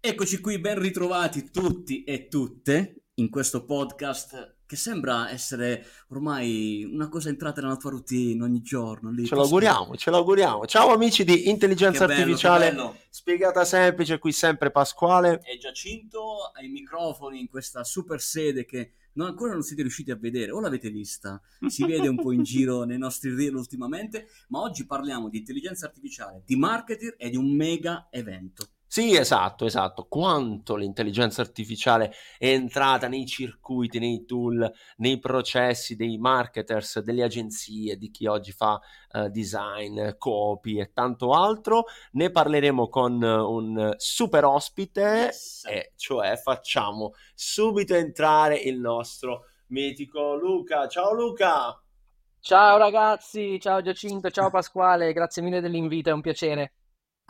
Eccoci qui, ben ritrovati tutti e tutte in questo podcast che sembra essere ormai una cosa entrata nella tua routine ogni giorno. Lì, ce l'auguriamo, ce l'auguriamo. Ciao amici di Intelligenza bello, Artificiale, spiegata semplice, qui sempre Pasquale. E Giacinto ai microfoni in questa super sede che non, ancora non siete riusciti a vedere, o l'avete vista, si vede un po' in giro nei nostri reel ultimamente, ma oggi parliamo di intelligenza artificiale, di marketer e di un mega evento. Sì, esatto, esatto. Quanto l'intelligenza artificiale è entrata nei circuiti, nei tool, nei processi dei marketers, delle agenzie, di chi oggi fa uh, design, copy e tanto altro. Ne parleremo con un super ospite, yes. e cioè facciamo subito entrare il nostro mitico Luca. Ciao Luca! Ciao ragazzi, ciao Giacinto, ciao Pasquale, grazie mille dell'invito, è un piacere.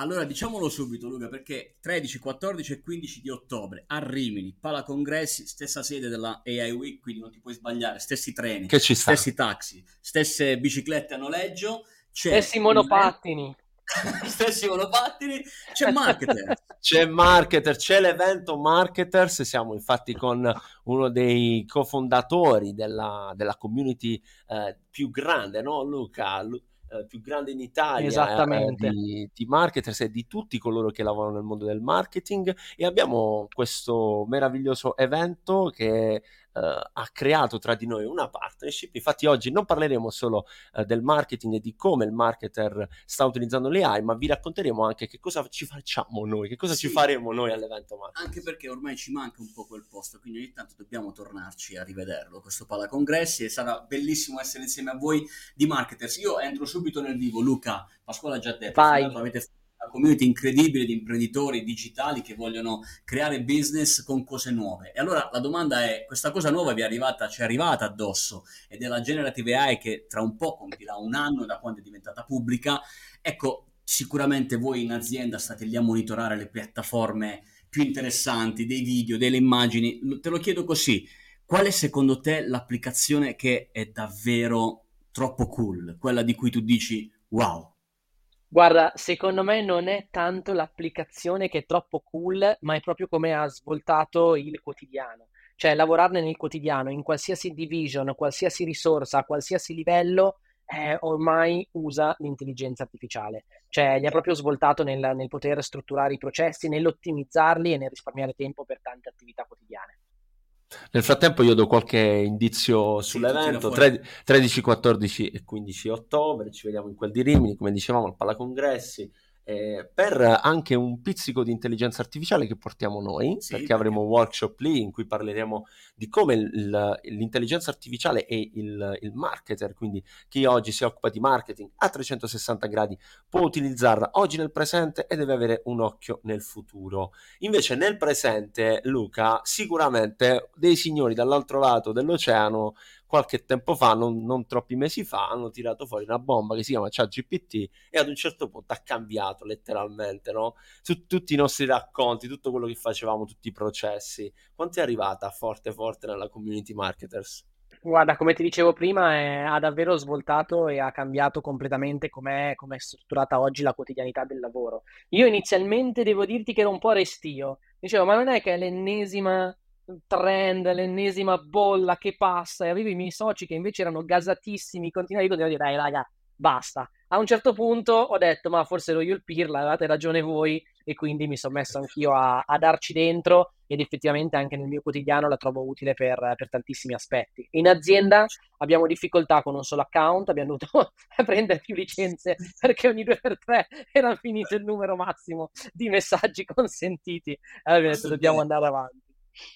Allora, diciamolo subito, Luca, perché 13, 14 e 15 di ottobre a Rimini, Pala Congressi, stessa sede della AI Week, quindi non ti puoi sbagliare, stessi treni, stessi taxi, stesse biciclette a noleggio, stessi monopattini. stessi monopattini, c'è Marketer. c'è Marketer, c'è l'evento Marketers, siamo infatti con uno dei cofondatori della, della community eh, più grande, no Luca? Lu- eh, più grande in Italia eh, di, di marketers e di tutti coloro che lavorano nel mondo del marketing. E abbiamo questo meraviglioso evento che ha creato tra di noi una partnership. Infatti oggi non parleremo solo uh, del marketing e di come il marketer sta utilizzando le AI, ma vi racconteremo anche che cosa ci facciamo noi, che cosa sì. ci faremo noi all'evento marketing. Anche perché ormai ci manca un po' quel posto, quindi ogni tanto dobbiamo tornarci a rivederlo, questo Pala Congressi e sarà bellissimo essere insieme a voi di marketers. Io entro subito nel vivo, Luca, Pasquale ha già detto, avete fatto community incredibile di imprenditori digitali che vogliono creare business con cose nuove. E allora la domanda è, questa cosa nuova vi è arrivata, ci è arrivata addosso ed è la Generative AI che tra un po' compirà un anno da quando è diventata pubblica. Ecco, sicuramente voi in azienda state lì a monitorare le piattaforme più interessanti, dei video, delle immagini. Te lo chiedo così, qual è secondo te l'applicazione che è davvero troppo cool? Quella di cui tu dici, wow, Guarda, secondo me non è tanto l'applicazione che è troppo cool, ma è proprio come ha svoltato il quotidiano. Cioè, lavorarne nel quotidiano, in qualsiasi division, qualsiasi risorsa, a qualsiasi livello, eh, ormai usa l'intelligenza artificiale. Cioè, gli ha proprio svoltato nel, nel poter strutturare i processi, nell'ottimizzarli e nel risparmiare tempo per tante attività quotidiane. Nel frattempo io do qualche indizio sull'evento, 13, 14 e 15 ottobre, ci vediamo in quel di Rimini, come dicevamo, al Palacongressi, eh, per anche un pizzico di intelligenza artificiale che portiamo noi, sì, perché avremo un workshop lì in cui parleremo di come il, l'intelligenza artificiale e il, il, marketer, quindi chi oggi si occupa di marketing a 360 gradi, può utilizzarla oggi nel presente e deve avere un occhio nel futuro. Invece nel presente, Luca, sicuramente dei signori dall'altro lato dell'oceano qualche tempo fa, non, non, troppi mesi fa, hanno tirato fuori una bomba che si chiama ChatGPT e ad un certo punto ha cambiato letteralmente no? Su, tutti i nostri racconti, tutto quello che facevamo, tutti i processi. Quanto è arrivata forte forte nella community marketers? Guarda, come ti dicevo prima, è, ha davvero svoltato e ha cambiato completamente com'è, com'è strutturata oggi la quotidianità del lavoro. Io inizialmente devo dirti che ero un po' restio. Dicevo, ma non è che è l'ennesima trend, l'ennesima bolla che passa e avevo i miei soci che invece erano gasatissimi, continuavano a dire dai raga, basta. A un certo punto ho detto ma forse ero io il pirla, avete ragione voi e quindi mi sono messo anch'io a, a, darci dentro ed effettivamente anche nel mio quotidiano la trovo utile per, per, tantissimi aspetti. In azienda abbiamo difficoltà con un solo account, abbiamo dovuto prendere più licenze perché ogni due per tre era finito il numero massimo di messaggi consentiti e abbiamo detto dobbiamo andare avanti.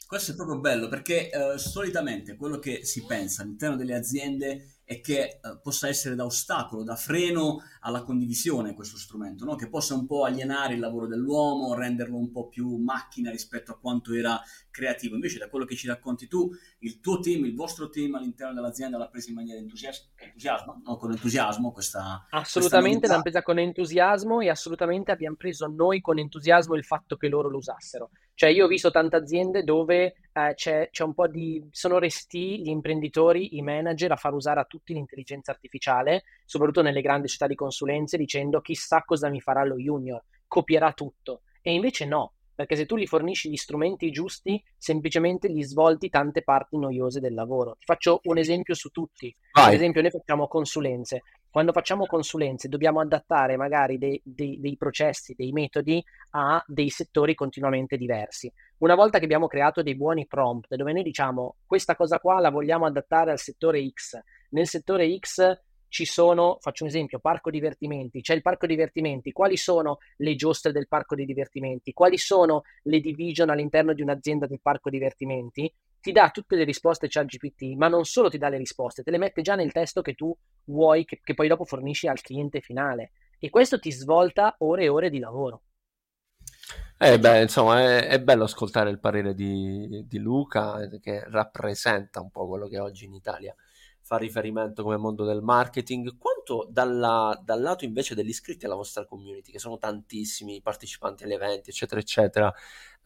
Questo è proprio bello perché eh, solitamente quello che si pensa all'interno delle aziende è che eh, possa essere da ostacolo, da freno alla condivisione questo strumento, no? che possa un po' alienare il lavoro dell'uomo, renderlo un po' più macchina rispetto a quanto era creativo. Invece da quello che ci racconti tu, il tuo team, il vostro team all'interno dell'azienda l'ha presa in maniera entusias- entusiasmo, no? con entusiasmo questa... Assolutamente l'hanno presa con entusiasmo e assolutamente abbiamo preso noi con entusiasmo il fatto che loro lo usassero. Cioè io ho visto tante aziende dove eh, c'è, c'è, un po' di... sono resti gli imprenditori, i manager a far usare a tutti l'intelligenza artificiale, soprattutto nelle grandi città di consulenze, dicendo chissà cosa mi farà lo junior, copierà tutto. E invece no, perché se tu gli fornisci gli strumenti giusti, semplicemente gli svolti tante parti noiose del lavoro. Ti faccio un esempio su tutti. Vai. Ad esempio, noi facciamo consulenze. Quando facciamo consulenze dobbiamo adattare magari dei, dei, dei processi, dei metodi a dei settori continuamente diversi. Una volta che abbiamo creato dei buoni prompt dove noi diciamo questa cosa qua la vogliamo adattare al settore X, nel settore X ci sono, faccio un esempio, parco divertimenti, c'è il parco divertimenti, quali sono le giostre del parco di divertimenti, quali sono le division all'interno di un'azienda del parco divertimenti, ti dà tutte le risposte ChatGPT, ma non solo ti dà le risposte, te le mette già nel testo che tu vuoi, che, che poi dopo fornisci al cliente finale. E questo ti svolta ore e ore di lavoro. Eh beh, insomma, è, è, bello ascoltare il parere di, di Luca, che rappresenta un po' quello che è oggi in Italia fa riferimento come mondo del marketing, quanto dalla, dal lato invece degli iscritti alla vostra community, che sono tantissimi partecipanti agli eventi, eccetera, eccetera,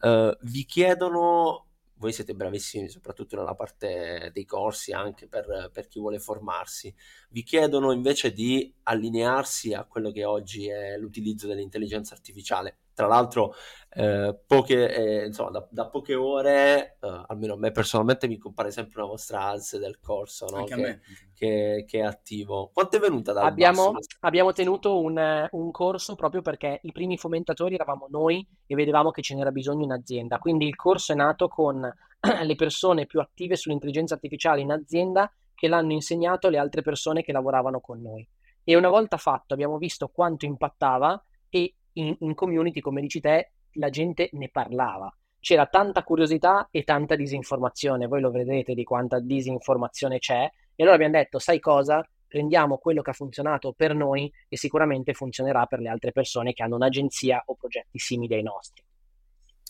eh, vi chiedono voi siete bravissimi soprattutto nella parte dei corsi anche per, per, chi vuole formarsi vi chiedono invece di allinearsi a quello che oggi è l'utilizzo dell'intelligenza artificiale tra l'altro, eh, poche, eh, insomma, da, da, poche ore, eh, almeno a me personalmente, mi compare sempre una vostra ALS del corso no? che, che, che, è attivo. Quanto è venuta dal abbiamo, abbiamo tenuto un, un, corso proprio perché i primi fomentatori eravamo noi e vedevamo che ce n'era bisogno in azienda. Quindi il corso è nato con le persone più attive sull'intelligenza artificiale in azienda che l'hanno insegnato alle altre persone che lavoravano con noi. E una volta fatto abbiamo visto quanto impattava e in, in community, come dici te, la gente ne parlava. C'era tanta curiosità e tanta disinformazione, voi lo vedrete di quanta disinformazione c'è, e allora abbiamo detto, sai cosa? Prendiamo quello che ha funzionato per noi e sicuramente funzionerà per le altre persone che hanno un'agenzia o progetti simili ai nostri.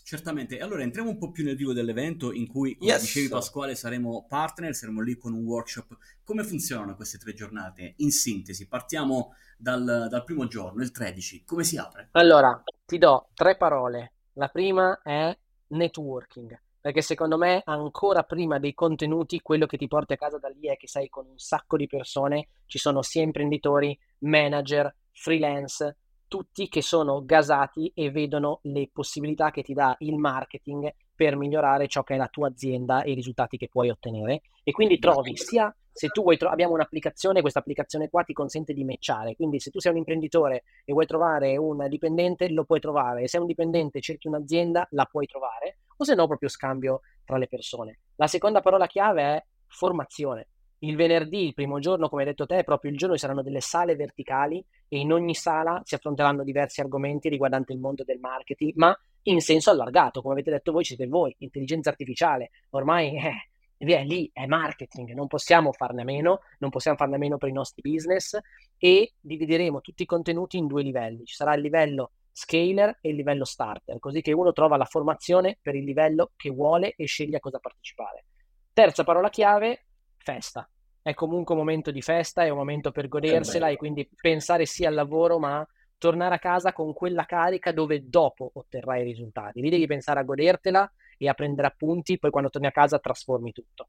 Certamente, allora entriamo un po' più nel vivo dell'evento in cui, come yes. dicevi Pasquale, saremo partner, saremo lì con un workshop. Come funzionano queste tre giornate? In sintesi, partiamo dal, dal primo giorno, il 13, come si apre? Allora, ti do tre parole. La prima è networking, perché secondo me ancora prima dei contenuti quello che ti porti a casa da lì è che sei con un sacco di persone, ci sono sia imprenditori, manager, freelance, tutti che sono gasati e vedono le possibilità che ti dà il marketing per migliorare ciò che è la tua azienda e i risultati che puoi ottenere. E quindi trovi sia se tu vuoi tro- abbiamo un'applicazione, questa applicazione qua ti consente di matchare, quindi se tu sei un imprenditore e vuoi trovare un dipendente, lo puoi trovare, se sei un dipendente e cerchi un'azienda, la puoi trovare, o se no proprio scambio tra le persone. La seconda parola chiave è formazione. Il venerdì, il primo giorno, come hai detto te, proprio il giorno ci saranno delle sale verticali e in ogni sala si affronteranno diversi argomenti riguardanti il mondo del marketing, ma in senso allargato, come avete detto voi, siete voi, intelligenza artificiale, ormai eh, è lì, è marketing, non possiamo farne a meno, non possiamo farne a meno per i nostri business e divideremo tutti i contenuti in due livelli, ci sarà il livello scaler e il livello starter, così che uno trova la formazione per il livello che vuole e sceglie a cosa partecipare. Terza parola chiave, festa. È comunque un momento di festa, è un momento per godersela e quindi pensare sia al lavoro, ma tornare a casa con quella carica dove dopo otterrai i risultati. Lì devi pensare a godertela e a prendere appunti, poi quando torni a casa trasformi tutto.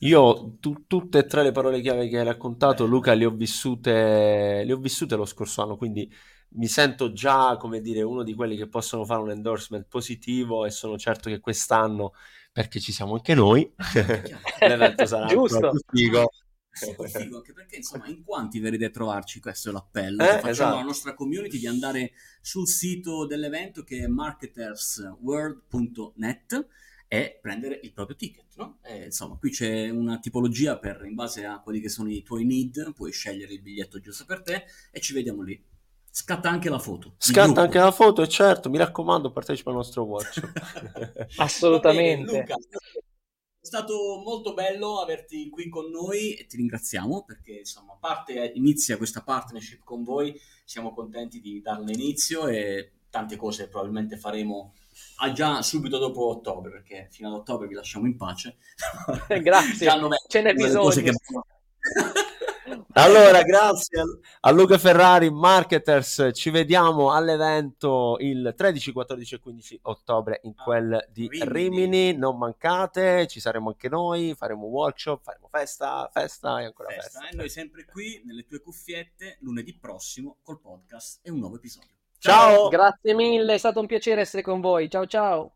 Io tu, tutte e tre le parole chiave che hai raccontato, Luca, le ho, vissute, le ho vissute lo scorso anno, quindi mi sento già come dire uno di quelli che possono fare un endorsement positivo e sono certo che quest'anno perché ci siamo anche noi. L'evento sarà Giusto. figo. Super figo, anche perché insomma in quanti verrete a trovarci, questo è l'appello. Eh, facciamo esatto. alla nostra community di andare sul sito dell'evento che è marketersworld.net e prendere il proprio ticket, no? E, insomma, qui c'è una tipologia per, in base a quelli che sono i tuoi need, puoi scegliere il biglietto giusto per te e ci vediamo lì. Scatta anche la foto. Scatta anche la foto, e certo, mi raccomando, partecipa al nostro watch. Assolutamente. Bene, Luca, è stato molto bello averti qui con noi e ti ringraziamo perché insomma a parte inizia questa partnership con voi, siamo contenti di darle inizio e tante cose probabilmente faremo già subito dopo ottobre perché fino ad ottobre vi lasciamo in pace. Grazie, ce n'è bisogno. Allora, grazie a Luca Ferrari, Marketers. Ci vediamo all'evento il 13, 14 e 15 ottobre in quel di Rimini. Rimini. Non mancate, ci saremo anche noi. Faremo workshop, faremo festa, festa e ancora festa. festa. E noi sempre qui nelle tue cuffiette lunedì prossimo col podcast e un nuovo episodio. Ciao! Grazie mille, è stato un piacere essere con voi. Ciao ciao!